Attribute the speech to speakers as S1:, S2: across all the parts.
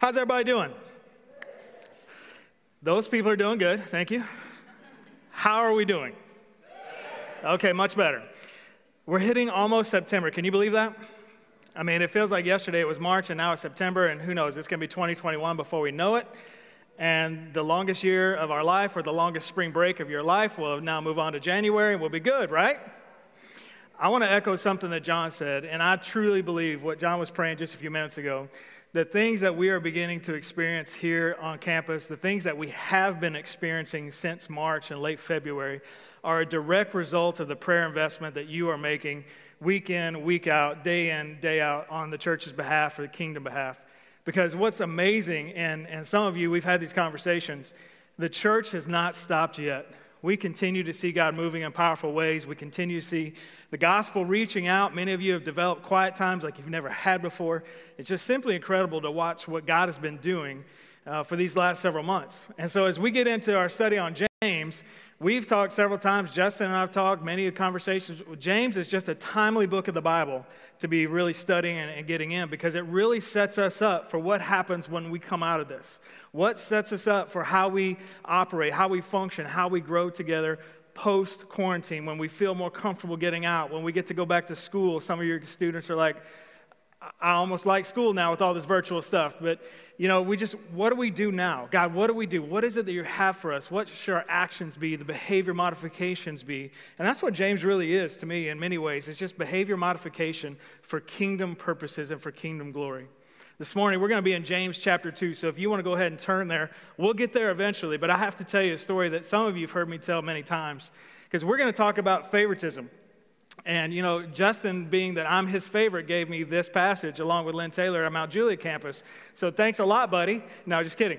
S1: How's everybody doing? Those people are doing good, thank you. How are we doing? Okay, much better. We're hitting almost September. Can you believe that? I mean, it feels like yesterday it was March and now it's September, and who knows, it's going to be 2021 before we know it. And the longest year of our life or the longest spring break of your life will now move on to January and we'll be good, right? I want to echo something that John said, and I truly believe what John was praying just a few minutes ago. The things that we are beginning to experience here on campus, the things that we have been experiencing since March and late February, are a direct result of the prayer investment that you are making week in, week out, day in, day out on the church's behalf or the kingdom behalf. Because what's amazing, and, and some of you, we've had these conversations, the church has not stopped yet. We continue to see God moving in powerful ways. We continue to see the gospel reaching out. Many of you have developed quiet times like you've never had before. It's just simply incredible to watch what God has been doing uh, for these last several months. And so, as we get into our study on James, We've talked several times, Justin and I've talked, many conversations. James is just a timely book of the Bible to be really studying and, getting in because it really sets us up for what happens when we come out of this. What sets us up for how we operate, how we function, how we grow together post quarantine, when we feel more comfortable getting out, when we get to go back to school. Some of your students are like, I almost like school now with all this virtual stuff, but you know, we just, what do we do now? God, what do we do? What is it that you have for us? What should our actions be, the behavior modifications be? And that's what James really is to me in many ways. It's just behavior modification for kingdom purposes and for kingdom glory. This morning, we're going to be in James chapter 2. So if you want to go ahead and turn there, we'll get there eventually. But I have to tell you a story that some of you have heard me tell many times because we're going to talk about favoritism. And, you know, Justin, being that I'm his favorite, gave me this passage along with Lynn Taylor at Mount Juliet campus. So thanks a lot, buddy. No, just kidding.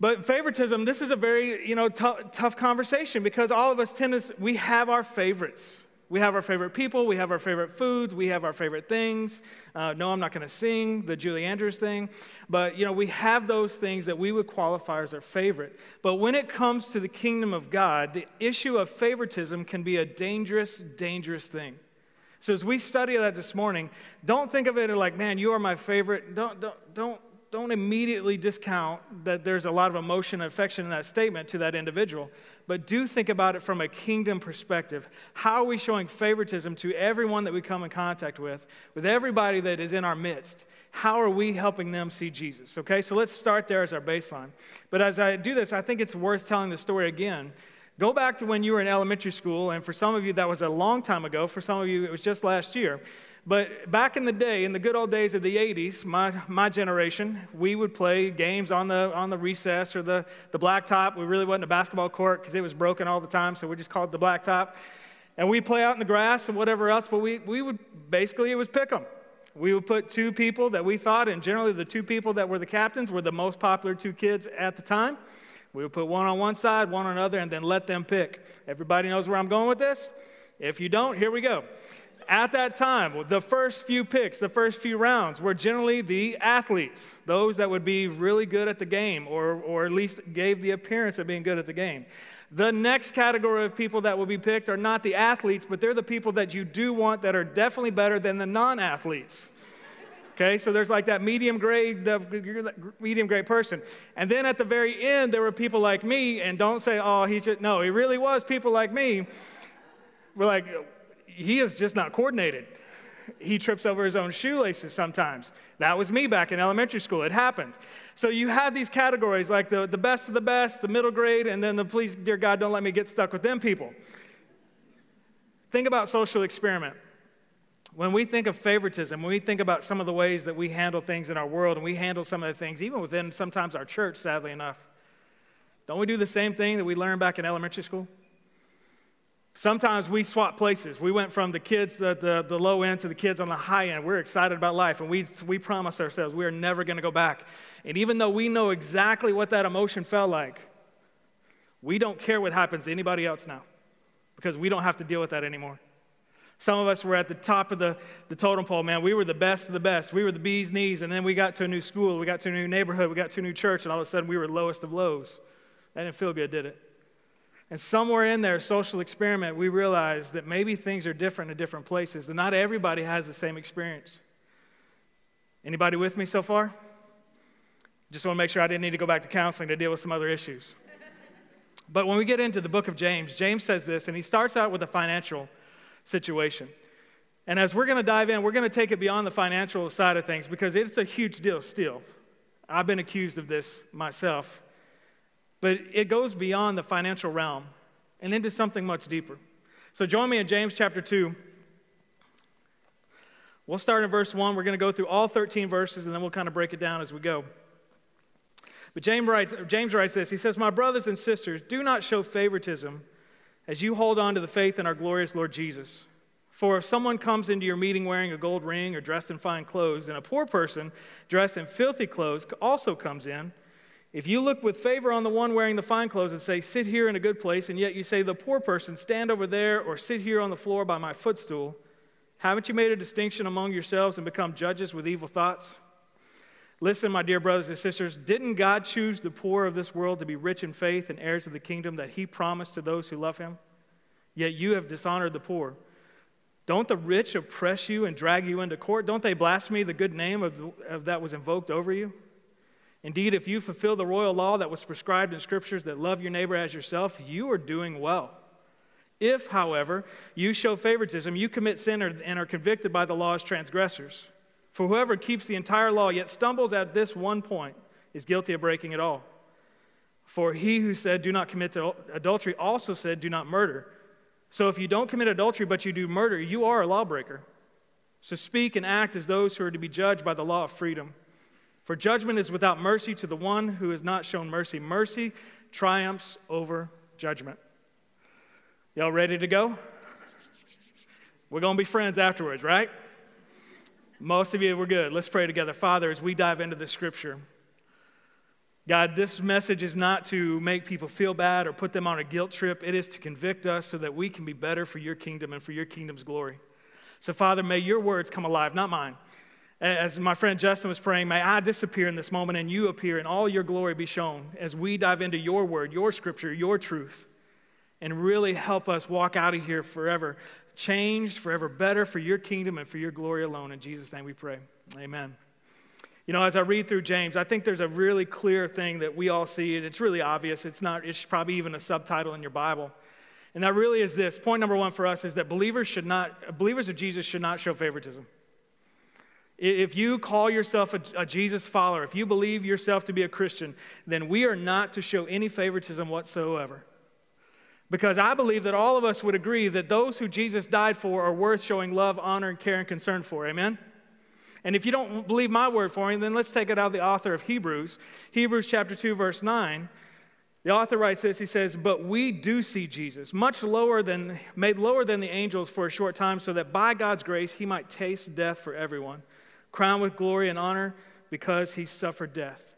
S1: But favoritism, this is a very, you know, t- tough conversation because all of us tend to, we have our favorites. We have our favorite people, we have our favorite foods, we have our favorite things. Uh, no, I'm not going to sing the Julie Andrews thing, but you know, we have those things that we would qualify as our favorite. But when it comes to the kingdom of God, the issue of favoritism can be a dangerous, dangerous thing. So as we study that this morning, don't think of it like, man, you are my favorite. Don't, don't, don't don't immediately discount that there's a lot of emotion and affection in that statement to that individual, but do think about it from a kingdom perspective. How are we showing favoritism to everyone that we come in contact with, with everybody that is in our midst? How are we helping them see Jesus? Okay, so let's start there as our baseline. But as I do this, I think it's worth telling the story again. Go back to when you were in elementary school, and for some of you, that was a long time ago. For some of you, it was just last year. But back in the day, in the good old days of the 80s, my, my generation, we would play games on the, on the recess or the, the blacktop. We really wasn't a basketball court because it was broken all the time, so we just called it the blacktop. And we'd play out in the grass and whatever else, but we, we would basically, it was pick 'em. We would put two people that we thought, and generally the two people that were the captains were the most popular two kids at the time. We would put one on one side, one on another, and then let them pick. Everybody knows where I'm going with this? If you don't, here we go at that time, the first few picks, the first few rounds were generally the athletes, those that would be really good at the game or, or at least gave the appearance of being good at the game. The next category of people that will be picked are not the athletes, but they're the people that you do want that are definitely better than the non athletes. Okay, so there's like that medium grade, the medium grade person. And then at the very end, there were people like me, and don't say, oh, he's just, no, he really was people like me. We're like, he is just not coordinated. He trips over his own shoelaces sometimes. That was me back in elementary school. It happened. So you have these categories like the, the best of the best, the middle grade, and then the please, dear God, don't let me get stuck with them people. Think about social experiment. When we think of favoritism, when we think about some of the ways that we handle things in our world, and we handle some of the things even within sometimes our church, sadly enough, don't we do the same thing that we learned back in elementary school? Sometimes we swap places. We went from the kids at the, the low end to the kids on the high end. We're excited about life, and we, we promise ourselves we are never going to go back. And even though we know exactly what that emotion felt like, we don't care what happens to anybody else now because we don't have to deal with that anymore. Some of us were at the top of the, the totem pole, man. We were the best of the best. We were the bee's knees, and then we got to a new school, we got to a new neighborhood, we got to a new church, and all of a sudden we were lowest of lows. That didn't feel good, did it? And somewhere in there, social experiment, we realize that maybe things are different in different places, and not everybody has the same experience. Anybody with me so far? Just want to make sure I didn't need to go back to counseling to deal with some other issues. but when we get into the book of James, James says this, and he starts out with a financial situation. And as we're going to dive in, we're going to take it beyond the financial side of things because it's a huge deal still. I've been accused of this myself. But it goes beyond the financial realm and into something much deeper. So join me in James chapter 2. We'll start in verse 1. We're going to go through all 13 verses and then we'll kind of break it down as we go. But James writes, James writes this He says, My brothers and sisters, do not show favoritism as you hold on to the faith in our glorious Lord Jesus. For if someone comes into your meeting wearing a gold ring or dressed in fine clothes, and a poor person dressed in filthy clothes also comes in, if you look with favor on the one wearing the fine clothes and say, Sit here in a good place, and yet you say, The poor person, stand over there, or sit here on the floor by my footstool, haven't you made a distinction among yourselves and become judges with evil thoughts? Listen, my dear brothers and sisters, didn't God choose the poor of this world to be rich in faith and heirs of the kingdom that he promised to those who love him? Yet you have dishonored the poor. Don't the rich oppress you and drag you into court? Don't they blaspheme the good name of, the, of that was invoked over you? Indeed, if you fulfill the royal law that was prescribed in scriptures that love your neighbor as yourself, you are doing well. If, however, you show favoritism, you commit sin and are convicted by the law as transgressors. For whoever keeps the entire law yet stumbles at this one point is guilty of breaking it all. For he who said, Do not commit adultery, also said, Do not murder. So if you don't commit adultery but you do murder, you are a lawbreaker. So speak and act as those who are to be judged by the law of freedom. For judgment is without mercy to the one who has not shown mercy. Mercy triumphs over judgment. Y'all ready to go? We're going to be friends afterwards, right? Most of you were good. Let's pray together. Father, as we dive into the scripture, God, this message is not to make people feel bad or put them on a guilt trip. It is to convict us so that we can be better for your kingdom and for your kingdom's glory. So, Father, may your words come alive, not mine. As my friend Justin was praying, may I disappear in this moment and you appear and all your glory be shown as we dive into your word, your scripture, your truth, and really help us walk out of here forever changed, forever better for your kingdom and for your glory alone. In Jesus' name we pray. Amen. You know, as I read through James, I think there's a really clear thing that we all see, and it's really obvious. It's not, it's probably even a subtitle in your Bible. And that really is this. Point number one for us is that believers should not, believers of Jesus should not show favoritism. If you call yourself a, a, Jesus follower, if you believe yourself to be a Christian, then we are not to show any favoritism whatsoever. Because I believe that all of us would agree that those who Jesus died for are worth showing love, honor, and care and concern for. Amen? And if you don't believe my word for me, then let's take it out of the author of Hebrews. Hebrews chapter 2, verse 9. The author writes this, he says, But we do see Jesus, much lower than, made lower than the angels for a short time, so that by God's grace he might taste death for everyone, crowned with glory and honor because he suffered death.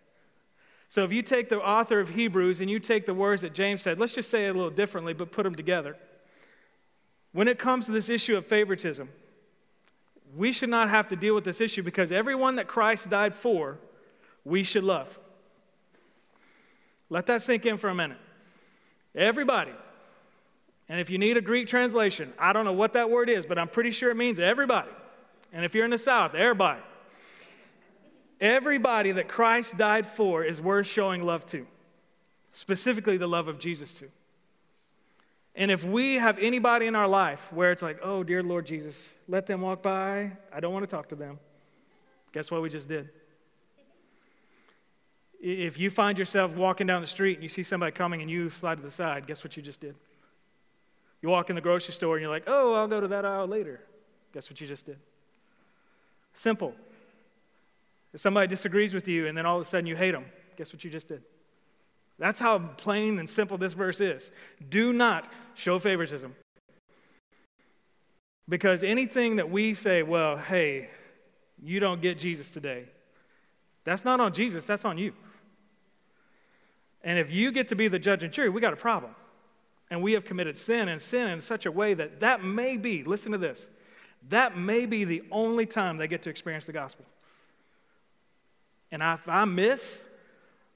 S1: So if you take the author of Hebrews and you take the words that James said, let's just say it a little differently, but put them together. When it comes to this issue of favoritism, we should not have to deal with this issue because everyone that Christ died for, we should love. Let that sink in for a minute. Everybody. And if you need a Greek translation, I don't know what that word is, but I'm pretty sure it means everybody. And if you're in the South, everybody. Everybody that Christ died for is worth showing love to, specifically the love of Jesus to. And if we have anybody in our life where it's like, oh, dear Lord Jesus, let them walk by, I don't want to talk to them, guess what we just did? If you find yourself walking down the street and you see somebody coming and you slide to the side, guess what you just did? You walk in the grocery store and you're like, oh, I'll go to that aisle later. Guess what you just did? Simple. If somebody disagrees with you and then all of a sudden you hate them, guess what you just did? That's how plain and simple this verse is. Do not show favoritism. Because anything that we say, well, hey, you don't get Jesus today, that's not on Jesus, that's on you. And if you get to be the judge and jury, we got a problem. And we have committed sin and sin in such a way that that may be, listen to this, that may be the only time they get to experience the gospel. And if I miss,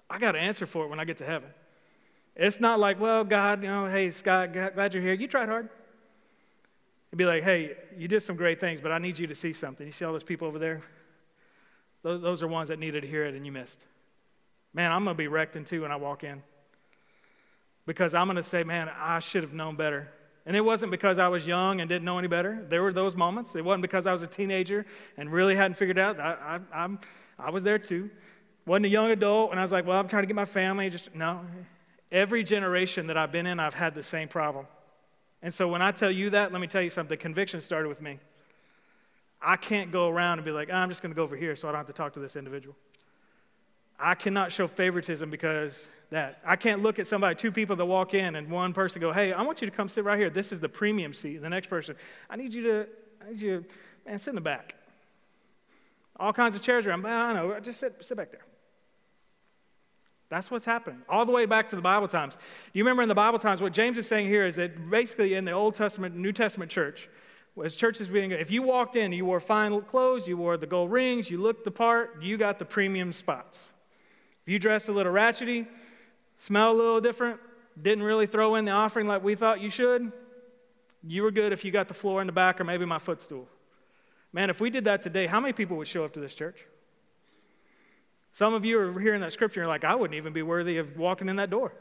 S1: I got to answer for it when I get to heaven. It's not like, well, God, you know, hey, Scott, glad you're here. You tried hard. It'd be like, hey, you did some great things, but I need you to see something. You see all those people over there? Those, are ones that needed to hear it and you missed. man, I'm going to be wrecked in two when I walk in. Because I'm going to say, man, I should have known better. And it wasn't because I was young and didn't know any better. There were those moments. It wasn't because I was a teenager and really hadn't figured out. I, I, I'm, I was there too. Wasn't a young adult and I was like, well, I'm trying to get my family. Just no. Every generation that I've been in, I've had the same problem. And so when I tell you that, let me tell you something. The Conviction started with me. I can't go around and be like, oh, I'm just going to go over here so I don't have to talk to this individual. I cannot show favoritism because that. I can't look at somebody, two people that walk in, and one person go, "Hey, I want you to come sit right here. This is the premium seat." And the next person, "I need you to, I need you, to, man, sit in the back." All kinds of chairs around. I don't know. Just sit, sit back there. That's what's happening. All the way back to the Bible times. You remember in the Bible times, what James is saying here is that basically in the Old Testament, New Testament church, as churches being, if you walked in, you wore fine clothes, you wore the gold rings, you looked the part, you got the premium spots. If you dressed a little ratchety, smell a little different, didn't really throw in the offering like we thought you should, you were good if you got the floor in the back or maybe my footstool. Man, if we did that today, how many people would show up to this church? Some of you are hearing that scripture and you're like, I wouldn't even be worthy of walking in that door.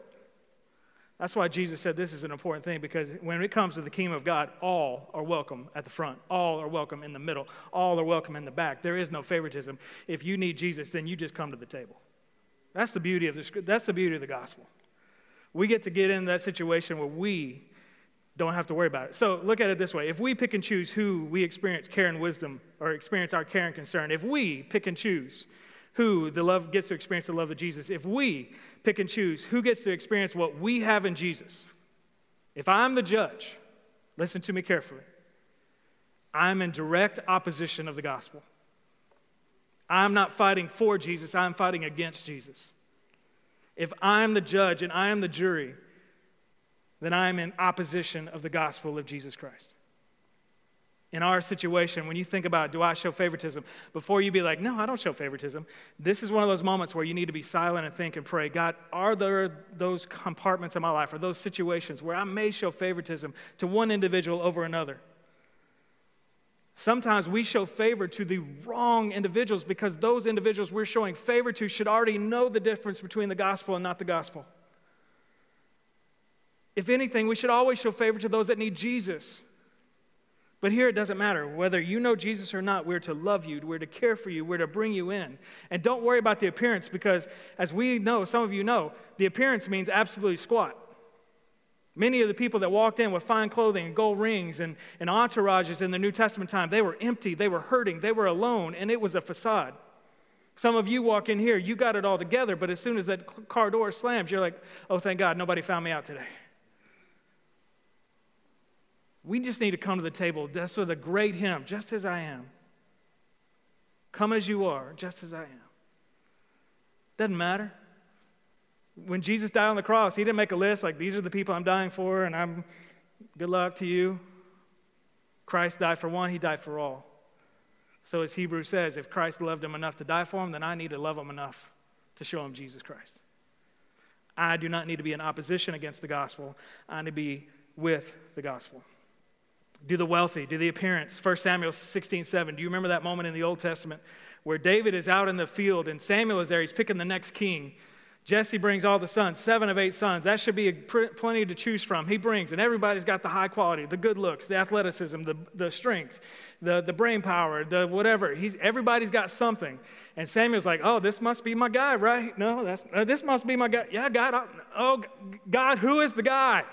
S1: That's why Jesus said this is an important thing because when it comes to the kingdom of God, all are welcome at the front, all are welcome in the middle, all are welcome in the back. There is no favoritism. If you need Jesus, then you just come to the table. That's the beauty of the that's the beauty of the gospel. We get to get in that situation where we don't have to worry about it. So look at it this way. If we pick and choose who we experience care and wisdom or experience our care and concern, if we pick and choose who the love gets to experience the love of Jesus, if we pick and choose who gets to experience what we have in Jesus, if I'm the judge, listen to me carefully. I'm in direct opposition of the gospel. I'm not fighting for Jesus, I'm fighting against Jesus. If I'm the judge and I am the jury, then I am in opposition of the gospel of Jesus Christ. In our situation, when you think about, do I show favoritism? Before you be like, no, I don't show favoritism, this is one of those moments where you need to be silent and think and pray God, are there those compartments in my life or those situations where I may show favoritism to one individual over another? Sometimes we show favor to the wrong individuals because those individuals we're showing favor to should already know the difference between the gospel and not the gospel. If anything, we should always show favor to those that need Jesus. But here it doesn't matter. Whether you know Jesus or not, we're to love you, we're to care for you, we're to bring you in. And don't worry about the appearance because, as we know, some of you know, the appearance means absolutely squat. Many of the people that walked in with fine clothing and gold rings and, and entourages in the New Testament time, they were empty, they were hurting, they were alone, and it was a facade. Some of you walk in here, you got it all together, but as soon as that car door slams, you're like, oh, thank God, nobody found me out today. We just need to come to the table. That's with a great hymn, just as I am. Come as you are, just as I am. Doesn't matter when Jesus died on the cross, he didn't make a list like, these are the people I'm dying for, and I'm good luck to you. Christ died for one, he died for all. So, as Hebrews says, if Christ loved him enough to die for him, then I need to love him enough to show him Jesus Christ. I do not need to be in opposition against the gospel, I need to be with the gospel. Do the wealthy, do the appearance. 1 Samuel 16, 7. Do you remember that moment in the Old Testament where David is out in the field and Samuel is there? He's picking the next king. Jesse brings all the sons, seven of eight sons. That should be plenty to choose from. He brings, and everybody's got the high quality, the good looks, the athleticism, the, the strength, the, the brain power, the whatever. He's, everybody's got something. And Samuel's like, oh, this must be my guy, right? No, that's, uh, this must be my guy. Yeah, God, I, oh, God, who is the guy?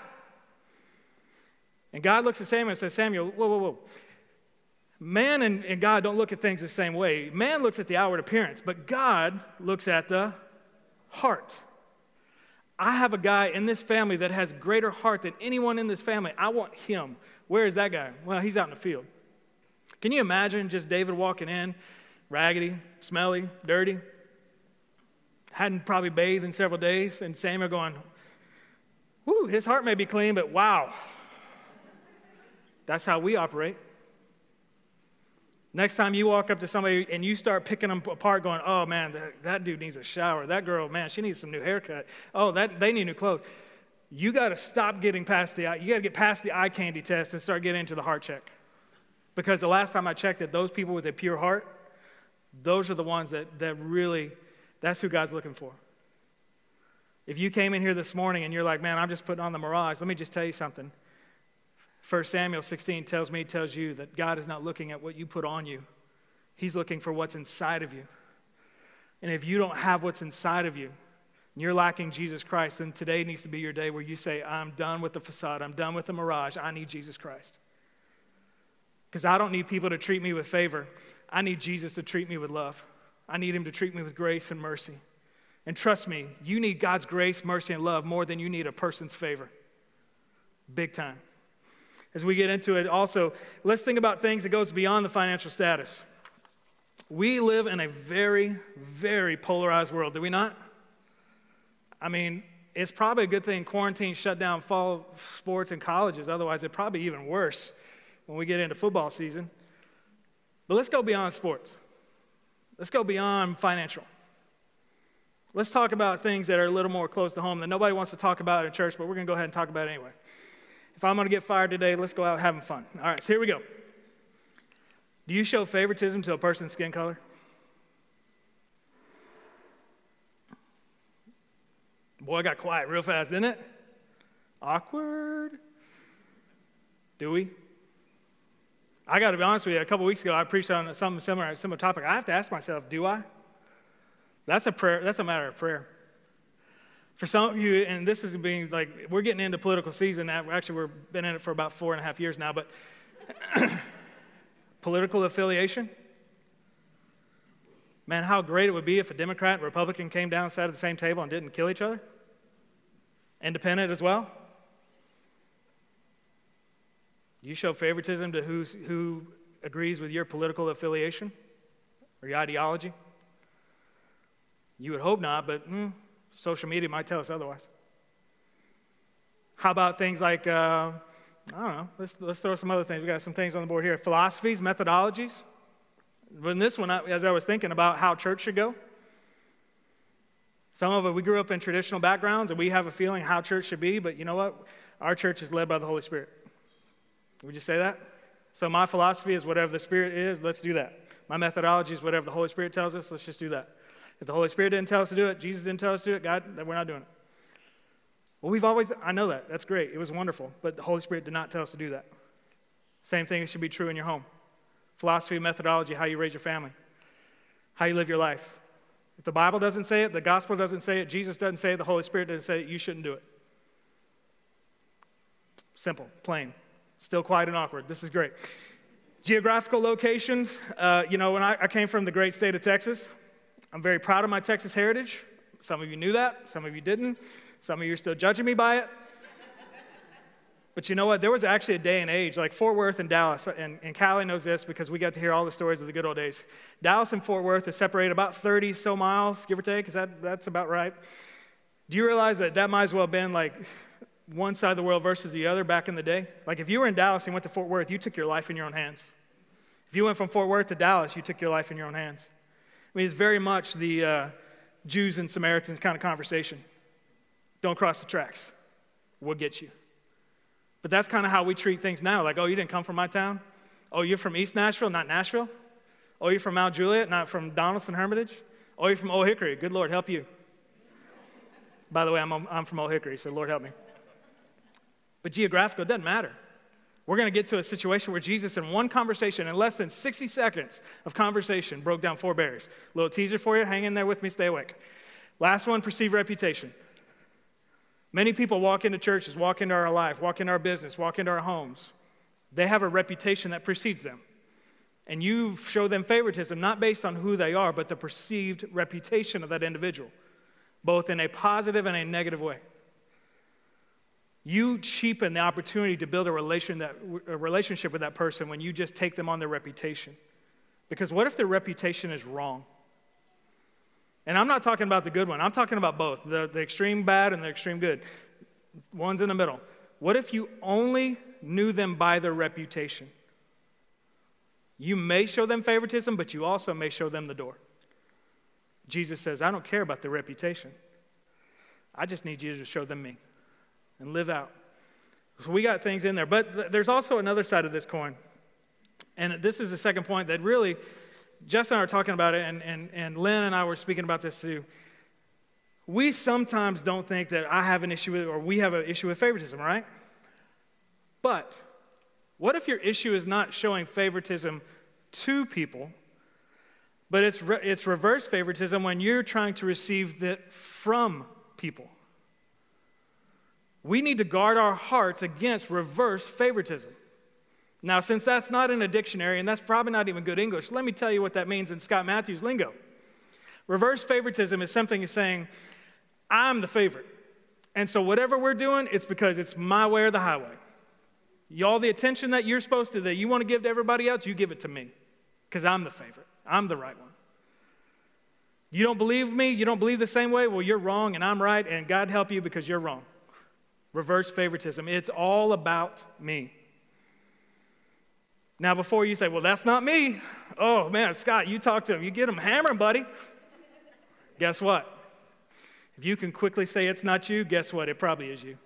S1: And God looks at Samuel and says, Samuel, whoa, whoa, whoa. Man and, and God don't look at things the same way. Man looks at the outward appearance, but God looks at the heart. I have a guy in this family that has greater heart than anyone in this family. I want him. Where is that guy? Well, he's out in the field. Can you imagine just David walking in, raggedy, smelly, dirty? Hadn't probably bathed in several days, and Samuel going, Whoo, his heart may be clean, but wow. That's how we operate. Next time you walk up to somebody and you start picking them apart, going, oh man, that, that dude needs a shower. That girl, man, she needs some new haircut. Oh, that, they need new clothes. You got to stop getting past the, you got to get past the eye candy test and start getting into the heart check. Because the last time I checked it, those people with a pure heart, those are the ones that, that really, that's who God's looking for. If you came in here this morning and you're like, man, I'm just putting on the mirage, let me just tell you something. 1 Samuel 16 tells me, tells you that God is not looking at what you put on you, He's looking for what's inside of you. And if you don't have what's inside of you, and you're lacking Jesus Christ, then today needs to be your day where you say, I'm done with the facade, I'm done with the mirage, I need Jesus Christ. Because I don't need people to treat me with favor, I need Jesus to treat me with love. I need Him to treat me with grace and mercy. And trust me, you need God's grace, mercy, and love more than you need a person's favor. Big time. As we get into it, also, let's think about things that goes beyond the financial status. We live in a very, very polarized world, do we not? I mean, it's probably a good thing quarantine shut down fall sports and colleges. Otherwise, it'd probably even worse when we get into football season. But let's go beyond sports. Let's go beyond financial. Let's talk about things that are a little more close to home that nobody wants to talk about in church, but we're going to go ahead and talk about it anyway. If I'm going to get fired today, let's go out having fun. All right, so here we go. Do you show favoritism to a person's skin color? Boy, I got quiet real fast, didn't it? Awkward. Do we? I got to be honest with you. A couple weeks ago, I preached on something similar, similar topic. I have to ask myself, do I? That's a prayer. That's a matter of prayer. For some of you, and this is being like we're getting into political season now. Actually, we've been in it for about four and a half years now. But political affiliation. Man, how great it would be if a Democrat and Republican came down, sat at the same table, and didn't kill each other. Independent as well. You show favoritism to who's, who agrees with your political affiliation or your ideology? You would hope not, but mm, social media might tell us otherwise. How about things like, uh, I don't know, let's, let's throw some other things. We got some things on the board here philosophies, methodologies. But in this one, as I was thinking about how church should go, some of it, we grew up in traditional backgrounds and we have a feeling how church should be, but you know what? Our church is led by the Holy Spirit. Would you say that? So my philosophy is whatever the Spirit is, let's do that. My methodology is whatever the Holy Spirit tells us, let's just do that. If the Holy Spirit didn't tell us to do it, Jesus didn't tell us to do it, God, we're not doing it. Well, we've always, I know that. That's great. It was wonderful. But the Holy Spirit did not tell us to do that. Same thing should be true in your home. Philosophy, methodology, how you raise your family, how you live your life. If the Bible doesn't say it, the gospel doesn't say it, Jesus doesn't say it, the Holy Spirit doesn't say it, you shouldn't do it. Simple, plain. Still quiet and awkward. This is great. Geographical locations. Uh, you know, when I, I came from the great state of Texas, I'm very proud of my Texas heritage. Some of you knew that, some of you didn't. Some of you are still judging me by it. But you know what? There was actually a day and age, like Fort Worth and Dallas, and, and Callie knows this because we got to hear all the stories of the good old days. Dallas and Fort Worth are separated about 30 so miles, give or take. Is that, that's about right? Do you realize that that might as well have been like one side of the world versus the other back in the day? Like if you were in Dallas and went to Fort Worth, you took your life in your own hands. If you went from Fort Worth to Dallas, you took your life in your own hands. I mean, it's very much the uh, Jews and Samaritans kind of conversation. Don't cross the tracks, we'll get you. But that's kind of how we treat things now. Like, oh, you didn't come from my town? Oh, you're from East Nashville, not Nashville? Oh, you're from Mount Juliet, not from Donelson Hermitage? Oh, you're from Old Hickory. Good Lord, help you. By the way, I'm, I'm from Old Hickory, so Lord help me. But geographical, it doesn't matter. We're going to get to a situation where Jesus, in one conversation, in less than 60 seconds of conversation, broke down four barriers. Little teaser for you. Hang in there with me. Stay awake. Last one perceived reputation. Many people walk into churches, walk into our life, walk into our business, walk into our homes. They have a reputation that precedes them. And you show them favoritism, not based on who they are, but the perceived reputation of that individual, both in a positive and a negative way. You cheapen the opportunity to build a, relation that, a relationship with that person when you just take them on their reputation. Because what if their reputation is wrong? And I'm not talking about the good one, I'm talking about both the, the extreme bad and the extreme good. One's in the middle. What if you only knew them by their reputation? You may show them favoritism, but you also may show them the door. Jesus says, I don't care about their reputation. I just need you to show them me and live out. So we got things in there. But th- there's also another side of this coin. And this is the second point that really Jess and I were talking about it, and, and, and Lynn and I were speaking about this too. we sometimes don't think that I have an issue with, or we have an issue with favoritism, right? But what if your issue is not showing favoritism to people, but it's, re- it's reverse favoritism when you're trying to receive that from people? We need to guard our hearts against reverse favoritism. Now, since that's not in a dictionary and that's probably not even good English, let me tell you what that means in Scott Mathews lingo. Reverse favoritism is something saying, I'm the favorite. And so whatever we're doing, it's because it's my way or the highway. Y'all, the attention that you're supposed to, that you want to give to everybody else, you give it to me because I'm the favorite. I'm the right one. You don't believe me? You don't believe the same way? Well, you're wrong and I'm right, and God help you because you're wrong. Reverse favoritism. It's all about me. Now, before you say, well, that's not me. Oh, man, Scott, you talk to him. You get him hammering, buddy. guess what? If you can quickly say it's not you, guess what? It probably is you.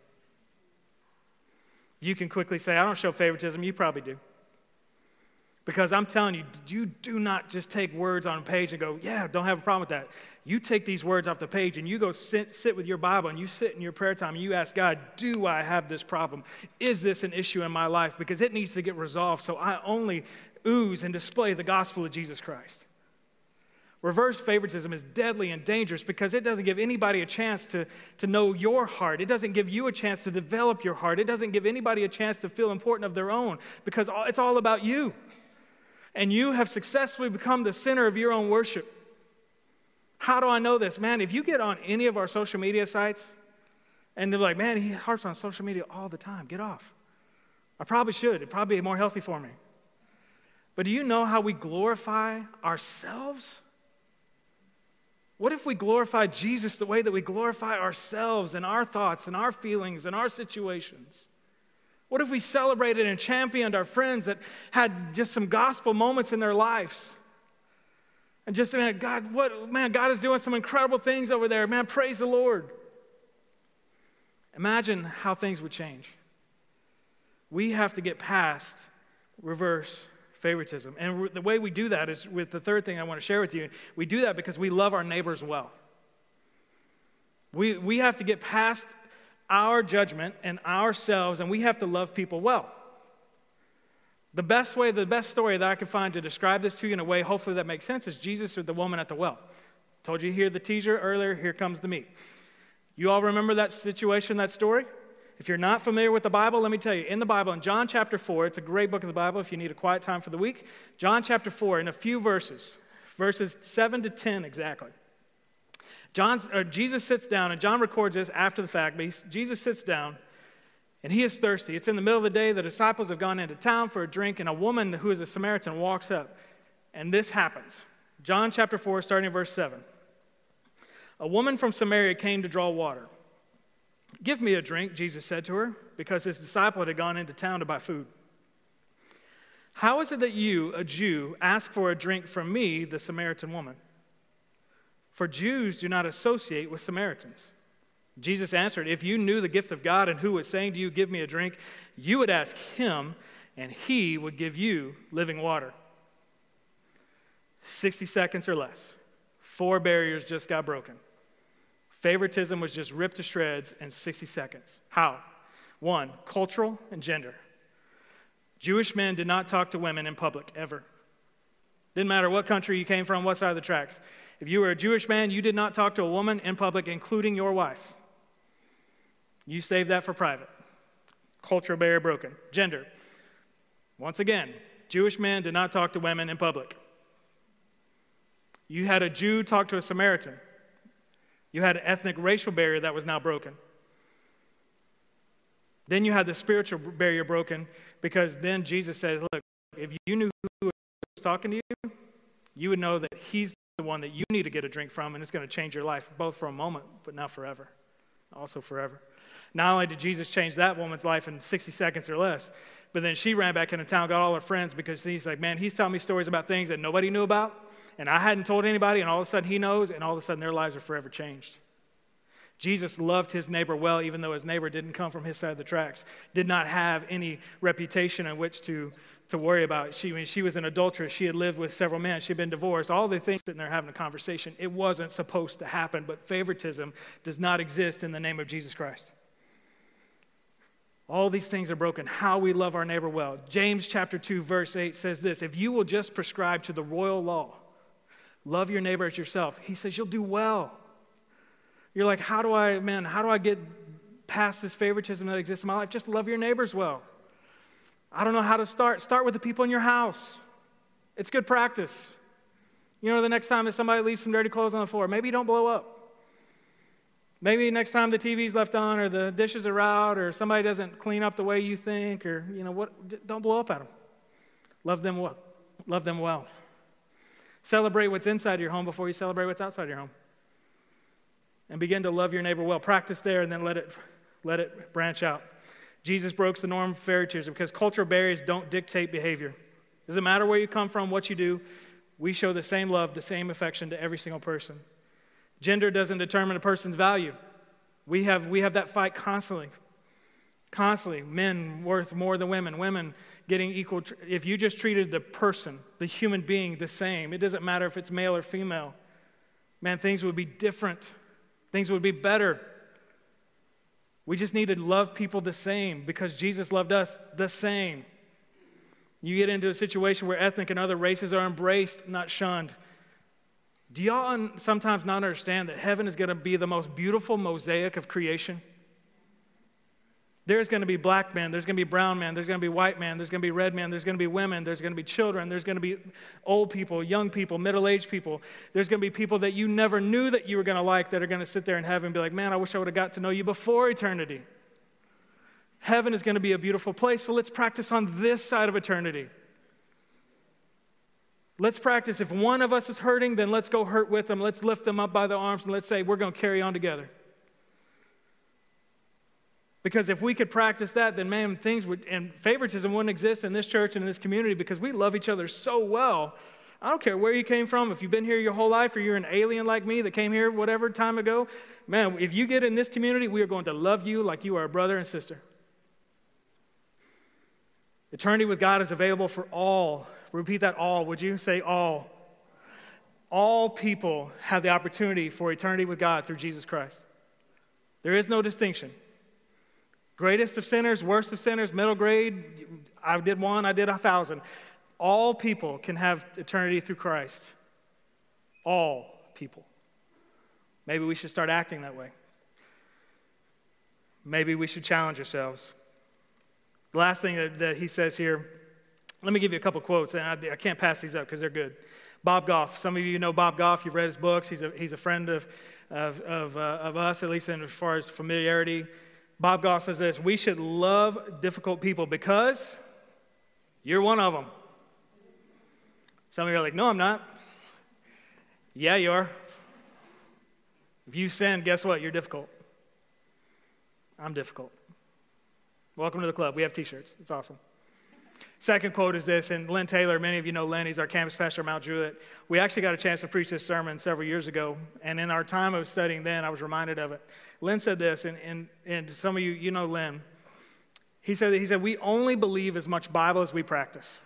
S1: You can quickly say, I don't show favoritism. You probably do. Because I'm telling you, you do not just take words on a page and go, yeah, don't have a problem with that. You take these words off the page and you go sit, sit with your Bible and you sit in your prayer time and you ask God, do I have this problem? Is this an issue in my life? Because it needs to get resolved so I only ooze and display the gospel of Jesus Christ. Reverse favoritism is deadly and dangerous because it doesn't give anybody a chance to, to know your heart. It doesn't give you a chance to develop your heart. It doesn't give anybody a chance to feel important of their own because it's all about you and you have successfully become the center of your own worship. How do I know this? Man, if you get on any of our social media sites and they're like, man, he harps on social media all the time, get off. I probably should. It'd probably be more healthy for me. But do you know how we glorify ourselves? What if we glorify Jesus the way that we glorify ourselves and our thoughts and our feelings and our situations? What if we celebrated and championed our friends that had just some gospel moments in their lives? And just, man, God, what, man, God is doing some incredible things over there. Man, praise the Lord. Imagine how things would change. We have to get past reverse favoritism. And the way we do that is with the third thing I want to share with you. We do that because we love our neighbors well. We, we have to get past our judgment and ourselves, and we have to love people well. The best way, the best story that I could find to describe this to you in a way, hopefully that makes sense, is Jesus or the woman at the well. Told you here the teaser earlier, here comes the meat. You all remember that situation, that story? If you're not familiar with the Bible, let me tell you, in the Bible, in John chapter 4, it's a great book of the Bible if you need a quiet time for the week. John chapter 4, in a few verses, verses 7 to 10 exactly. John, Jesus sits down, and John records this after the fact, but Jesus sits down and he is thirsty. It's in the middle of the day. The disciples have gone into town for a drink, and a woman who is a Samaritan walks up. And this happens. John chapter 4, starting in verse 7. A woman from Samaria came to draw water. Give me a drink, Jesus said to her, because his disciple had gone into town to buy food. How is it that you, a Jew, ask for a drink from me, the Samaritan woman? For Jews do not associate with Samaritans. Jesus answered, If you knew the gift of God and who was saying to you, Give me a drink, you would ask him, and he would give you living water. 60 seconds or less. Four barriers just got broken. Favoritism was just ripped to shreds in 60 seconds. How? One, cultural and gender. Jewish men did not talk to women in public ever. Didn't matter what country you came from, what side of the tracks. If you were a Jewish man, you did not talk to a woman in public, including your wife. You saved that for private. Cultural barrier broken. Gender. Once again, Jewish men did not talk to women in public. You had a Jew talk to a Samaritan. You had an ethnic racial barrier that was now broken. Then you had the spiritual barrier broken because then Jesus said, Look, if you knew who was talking to you, you would know that he's the one that you need to get a drink from, and it's going to change your life, both for a moment, but not forever. Also, forever. Not only did Jesus change that woman's life in 60 seconds or less, but then she ran back into town, got all her friends because he's like, man, he's telling me stories about things that nobody knew about, and I hadn't told anybody, and all of a sudden he knows, and all of a sudden their lives are forever changed. Jesus loved his neighbor well, even though his neighbor didn't come from his side of the tracks, did not have any reputation in which to, to worry about. She, when she was an adulteress, she had lived with several men, she'd been divorced, all the things sitting there having a conversation. It wasn't supposed to happen, but favoritism does not exist in the name of Jesus Christ. All these things are broken. How we love our neighbor well. James chapter 2, verse 8 says this If you will just prescribe to the royal law, love your neighbor as yourself, he says you'll do well. You're like, how do I, man, how do I get past this favoritism that exists in my life? Just love your neighbors well. I don't know how to start. Start with the people in your house. It's good practice. You know, the next time that somebody leaves some dirty clothes on the floor, maybe you don't blow up. Maybe next time the TV's left on or the dishes are out or somebody doesn't clean up the way you think or, you know, what, don't blow up at them. Love them well. Love them well. Celebrate what's inside your home before you celebrate what's outside your home and begin to love your neighbor well. Practice there and then let it, let it branch out. Jesus broke the norm of favoritism because cultural barriers don't dictate behavior. Doesn't matter where you come from, what you do, we show the same love, the same affection to every single person. Gender doesn't determine a person's value. We have, we have that fight constantly. Constantly. Men worth more than women, women getting equal. If you just treated the person, the human being, the same, it doesn't matter if it's male or female, man, things would be different. Things would be better. We just need to love people the same because Jesus loved us the same. You get into a situation where ethnic and other races are embraced, not shunned. Do y'all sometimes not understand that heaven is going to be the most beautiful mosaic of creation? There's going to be black men, there's going to be brown men, there's going to be white men, there's going to be red men, there's going to be women, there's going to be children, there's going to be old people, young people, middle aged people. There's going to be people that you never knew that you were going to like that are going to sit there in heaven and be like, man, I wish I would have got to know you before eternity. Heaven is going to be a beautiful place, so let's practice on this side of eternity. Let's practice. If one of us is hurting, then let's go hurt with them. Let's lift them up by the arms and let's say, we're going to carry on together. Because if we could practice that, then man, things would, and favoritism wouldn't exist in this church and in this community because we love each other so well. I don't care where you came from, if you've been here your whole life or you're an alien like me that came here whatever time ago, man, if you get in this community, we are going to love you like you are a brother and sister. Eternity with God is available for all. Repeat that all, would you? Say all. All people have the opportunity for eternity with God through Jesus Christ. There is no distinction. Greatest of sinners, worst of sinners, middle grade. I did one, I did a thousand. All people can have eternity through Christ. All people. Maybe we should start acting that way. Maybe we should challenge ourselves. The last thing that, that he says here, let me give you a couple quotes, and I, I can't pass these up because they're good. Bob Goff. Some of you know Bob Goff. You've read his books. He's a, he's a friend of, of, of, uh, of us, at least in, as far as familiarity. Bob Goff says this We should love difficult people because you're one of them. Some of you are like, No, I'm not. Yeah, you are. If you sin, guess what? You're difficult. I'm difficult. Welcome to the club. We have t shirts. It's awesome. Second quote is this, and Lynn Taylor, many of you know Lynn, he's our campus pastor at Mount Juliet. We actually got a chance to preach this sermon several years ago, and in our time of studying then, I was reminded of it. Lynn said this, and, and, and some of you, you know Lynn. He said, he said, We only believe as much Bible as we practice.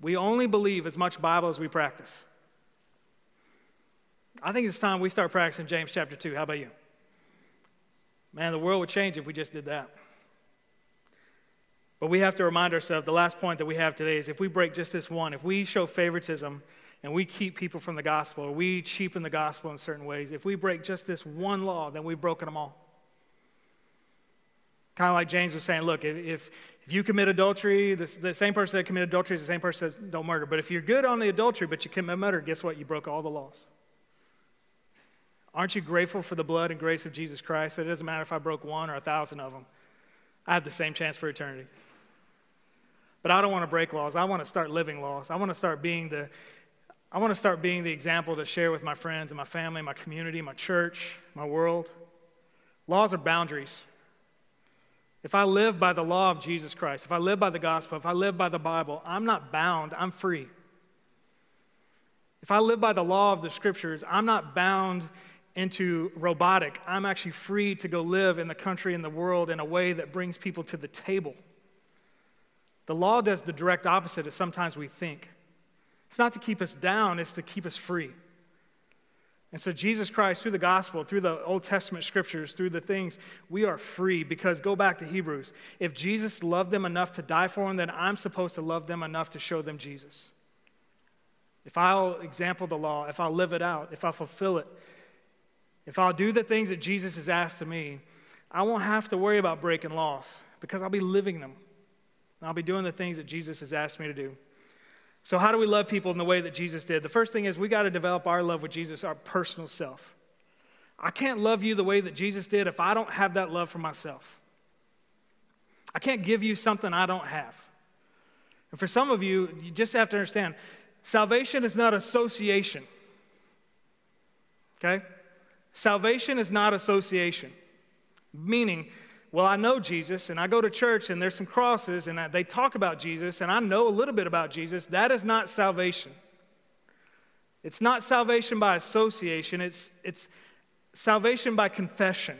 S1: We only believe as much Bible as we practice. I think it's time we start practicing James chapter 2. How about you? Man, the world would change if we just did that. But we have to remind ourselves the last point that we have today is if we break just this one, if we show favoritism and we keep people from the gospel, or we cheapen the gospel in certain ways, if we break just this one law, then we've broken them all. Kind of like James was saying, look, if, if you commit adultery, the, the same person that committed adultery is the same person that says don't murder. But if you're good on the adultery, but you commit murder, guess what? You broke all the laws. Aren't you grateful for the blood and grace of Jesus Christ? It doesn't matter if I broke one or a thousand of them. I have the same chance for eternity. But I don't want to break laws. I want to start living laws. I want to start being the I want to start being the example to share with my friends and my family, my community, my church, my world. Laws are boundaries. If I live by the law of Jesus Christ, if I live by the gospel, if I live by the Bible, I'm not bound, I'm free. If I live by the law of the scriptures, I'm not bound into robotic. I'm actually free to go live in the country and the world in a way that brings people to the table. The law does the direct opposite of sometimes we think. It's not to keep us down, it's to keep us free. And so, Jesus Christ, through the gospel, through the Old Testament scriptures, through the things, we are free because go back to Hebrews. If Jesus loved them enough to die for them, then I'm supposed to love them enough to show them Jesus. If I'll example the law, if I'll live it out, if I'll fulfill it, if I'll do the things that Jesus has asked of me, I won't have to worry about breaking laws because I'll be living them. And I'll be doing the things that Jesus has asked me to do. So, how do we love people in the way that Jesus did? The first thing is we got to develop our love with Jesus, our personal self. I can't love you the way that Jesus did if I don't have that love for myself. I can't give you something I don't have. And for some of you, you just have to understand salvation is not association. Okay? Salvation is not association, meaning, well, I know Jesus and I go to church and there's some crosses and they talk about Jesus and I know a little bit about Jesus. That is not salvation. It's not salvation by association, it's, it's salvation by confession.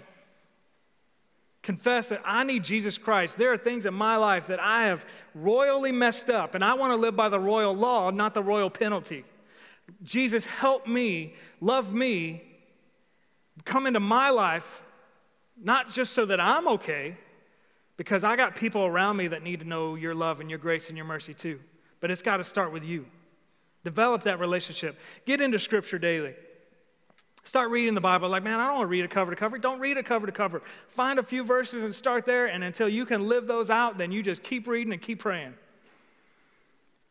S1: Confess that I need Jesus Christ. There are things in my life that I have royally messed up, and I want to live by the royal law, not the royal penalty. Jesus, help me, love me, come into my life, not just so that I'm okay, because I got people around me that need to know your love and your grace and your mercy too. But it's got to start with you. Develop that relationship. Get into Scripture daily. Start reading the Bible. Like, man, I don't want to read it cover to cover. Don't read it cover to cover. Find a few verses and start there. And until you can live those out, then you just keep reading and keep praying.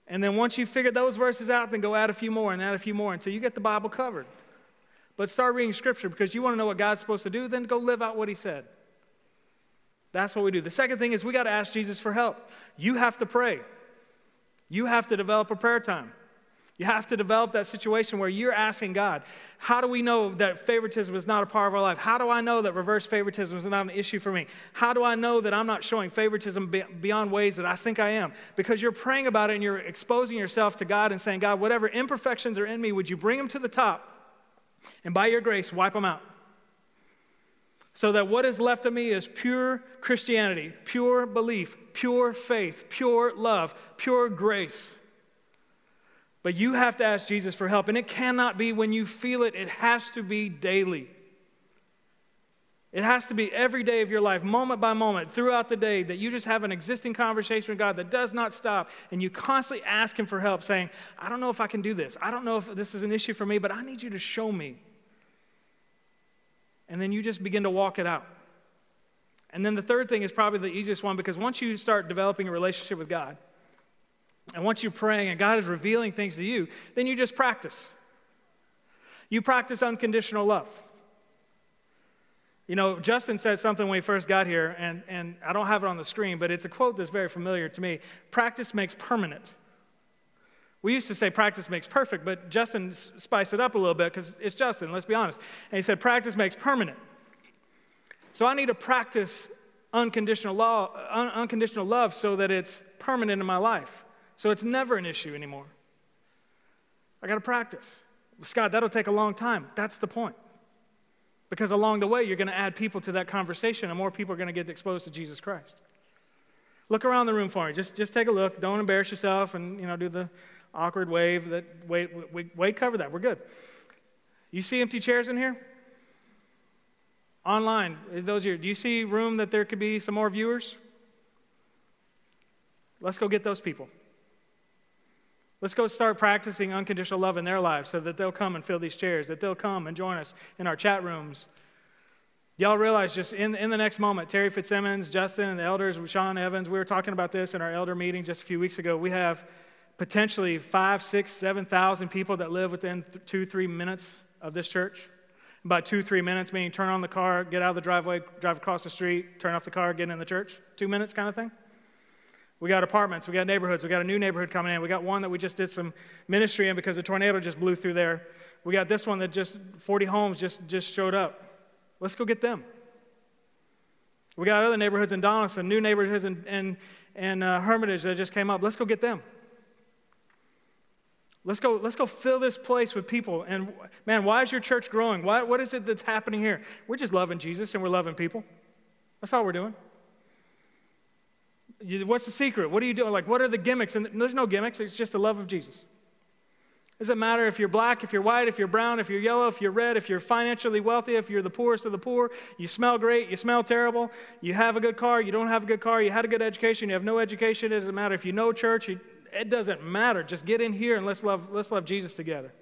S1: And then once you figure those verses out, then go add a few more and add a few more until you get the Bible covered. But start reading Scripture because you want to know what God's supposed to do, then go live out what He said. That's what we do. The second thing is we got to ask Jesus for help. You have to pray, you have to develop a prayer time. You have to develop that situation where you're asking God, how do we know that favoritism is not a part of our life? How do I know that reverse favoritism is not an issue for me? How do I know that I'm not showing favoritism beyond ways that I think I am? Because you're praying about it and you're exposing yourself to God and saying, God, whatever imperfections are in me, would you bring them to the top? And by your grace, wipe them out. So that what is left of me is pure Christianity, pure belief, pure faith, pure love, pure grace. But you have to ask Jesus for help. And it cannot be when you feel it, it has to be daily. It has to be every day of your life, moment by moment, throughout the day, that you just have an existing conversation with God that does not stop. And you constantly ask Him for help, saying, I don't know if I can do this. I don't know if this is an issue for me, but I need you to show me. And then you just begin to walk it out. And then the third thing is probably the easiest one because once you start developing a relationship with God, and once you're praying and God is revealing things to you, then you just practice. You practice unconditional love. You know, Justin said something when we first got here, and, and I don't have it on the screen, but it's a quote that's very familiar to me. Practice makes permanent. We used to say practice makes perfect, but Justin spiced it up a little bit because it's Justin, let's be honest. And he said practice makes permanent. So I need to practice unconditional, law, un- unconditional love so that it's permanent in my life. So it's never an issue anymore. I got to practice. Scott, that'll take a long time. That's the point. Because along the way, you're going to add people to that conversation, and more people are going to get exposed to Jesus Christ. Look around the room for me. Just, just take a look. Don't embarrass yourself and you know, do the awkward wave. That, wait, wait, wait, cover that. We're good. You see empty chairs in here? Online, those are, do you see room that there could be some more viewers? Let's go get those people. Let's go start practicing unconditional love in their lives so that they'll come and fill these chairs, that they'll come and join us in our chat rooms. Y'all realize just in, in the next moment, Terry Fitzsimmons, Justin, and the elders, Sean Evans, we were talking about this in our elder meeting just a few weeks ago. We have potentially five, six, seven thousand people that live within th- two, three minutes of this church. About two, three minutes, meaning turn on the car, get out of the driveway, drive across the street, turn off the car, get in the church. Two minutes kind of thing. We got apartments, we got neighborhoods, we got a new neighborhood coming in. We got one that we just did some ministry in because a tornado just blew through there. We got this one that just 40 homes just, just showed up. Let's go get them. We got other neighborhoods in Donelson, new neighborhoods in, in, in uh, Hermitage that just came up. Let's go get them. Let's go, let's go fill this place with people. And man, why is your church growing? Why, what is it that's happening here? We're just loving Jesus and we're loving people. That's all we're doing. What's the secret? What are you doing? Like, what are the gimmicks? And there's no gimmicks, it's just the love of Jesus. It doesn't matter if you're black, if you're white, if you're brown, if you're yellow, if you're red, if you're financially wealthy, if you're the poorest of the poor, you smell great, you smell terrible, you have a good car, you don't have a good car, you had a good education, you have no education. It doesn't matter if you know church, it doesn't matter. Just get in here and let's love, let's love Jesus together.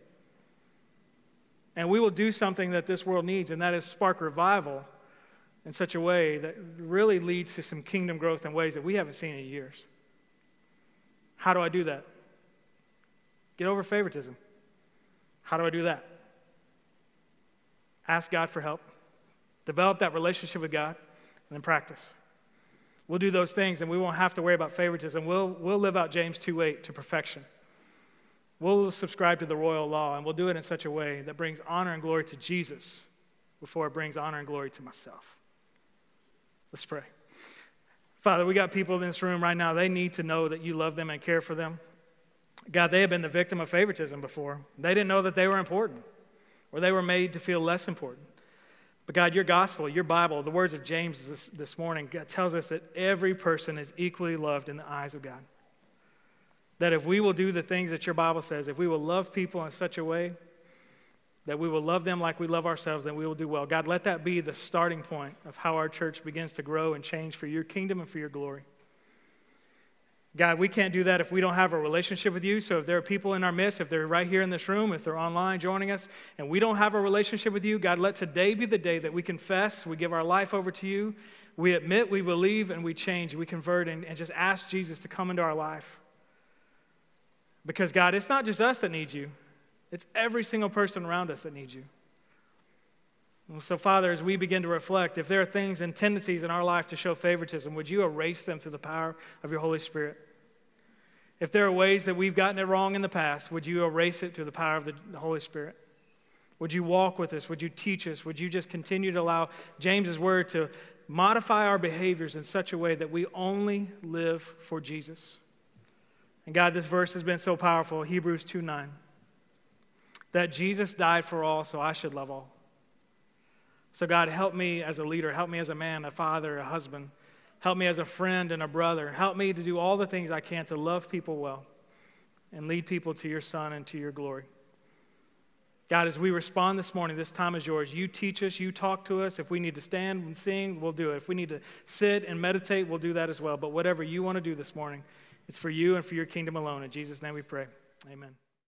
S1: And we will do something that this world needs, and that is spark revival in such a way that really leads to some kingdom growth in ways that we haven't seen in years. How do I do that? Get over favoritism. How do I do that? Ask God for help, develop that relationship with God, and then practice. We'll do those things and we won't have to worry about favoritism. We'll, we'll live out James 2 8 to perfection. We'll subscribe to the royal law and we'll do it in such a way that brings honor and glory to Jesus before it brings honor and glory to myself. Let's pray. Father, we got people in this room right now, they need to know that you love them and care for them. God, they have been the victim of favoritism before. They didn't know that they were important or they were made to feel less important. But God, your gospel, your Bible, the words of James this, this morning God tells us that every person is equally loved in the eyes of God. That if we will do the things that your Bible says, if we will love people in such a way that we will love them like we love ourselves, then we will do well. God, let that be the starting point of how our church begins to grow and change for your kingdom and for your glory. God, we can't do that if we don't have a relationship with you. So if there are people in our midst, if they're right here in this room, if they're online joining us, and we don't have a relationship with you, God, let today be the day that we confess, we give our life over to you, we admit, we believe, and we change, we convert, and, and just ask Jesus to come into our life. Because, God, it's not just us that need you, it's every single person around us that needs you. So, Father, as we begin to reflect, if there are things and tendencies in our life to show favoritism, would you erase them through the power of your Holy Spirit? If there are ways that we've gotten it wrong in the past, would you erase it through the power of the Holy Spirit? Would you walk with us? Would you teach us? Would you just continue to allow James's word to modify our behaviors in such a way that we only live for Jesus? And God, this verse has been so powerful, Hebrews 2 9, that Jesus died for all, so I should love all. So, God, help me as a leader, help me as a man, a father, a husband, help me as a friend and a brother. Help me to do all the things I can to love people well and lead people to your Son and to your glory. God, as we respond this morning, this time is yours. You teach us, you talk to us. If we need to stand and sing, we'll do it. If we need to sit and meditate, we'll do that as well. But whatever you want to do this morning, it's for you and for your kingdom alone. In Jesus' name we pray. Amen.